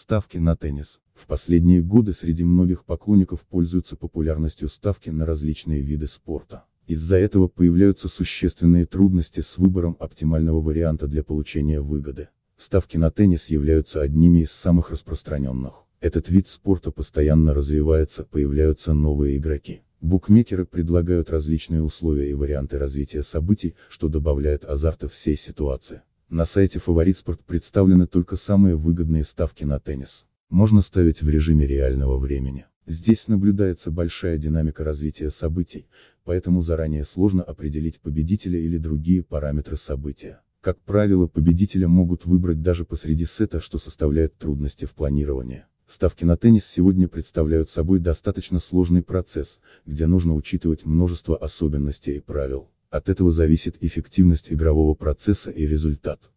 Ставки на теннис. В последние годы среди многих поклонников пользуются популярностью ставки на различные виды спорта. Из-за этого появляются существенные трудности с выбором оптимального варианта для получения выгоды. Ставки на теннис являются одними из самых распространенных. Этот вид спорта постоянно развивается, появляются новые игроки. Букмекеры предлагают различные условия и варианты развития событий, что добавляет азарта всей ситуации. На сайте Фаворитспорт представлены только самые выгодные ставки на теннис. Можно ставить в режиме реального времени. Здесь наблюдается большая динамика развития событий, поэтому заранее сложно определить победителя или другие параметры события. Как правило, победителя могут выбрать даже посреди сета, что составляет трудности в планировании. Ставки на теннис сегодня представляют собой достаточно сложный процесс, где нужно учитывать множество особенностей и правил. От этого зависит эффективность игрового процесса и результат.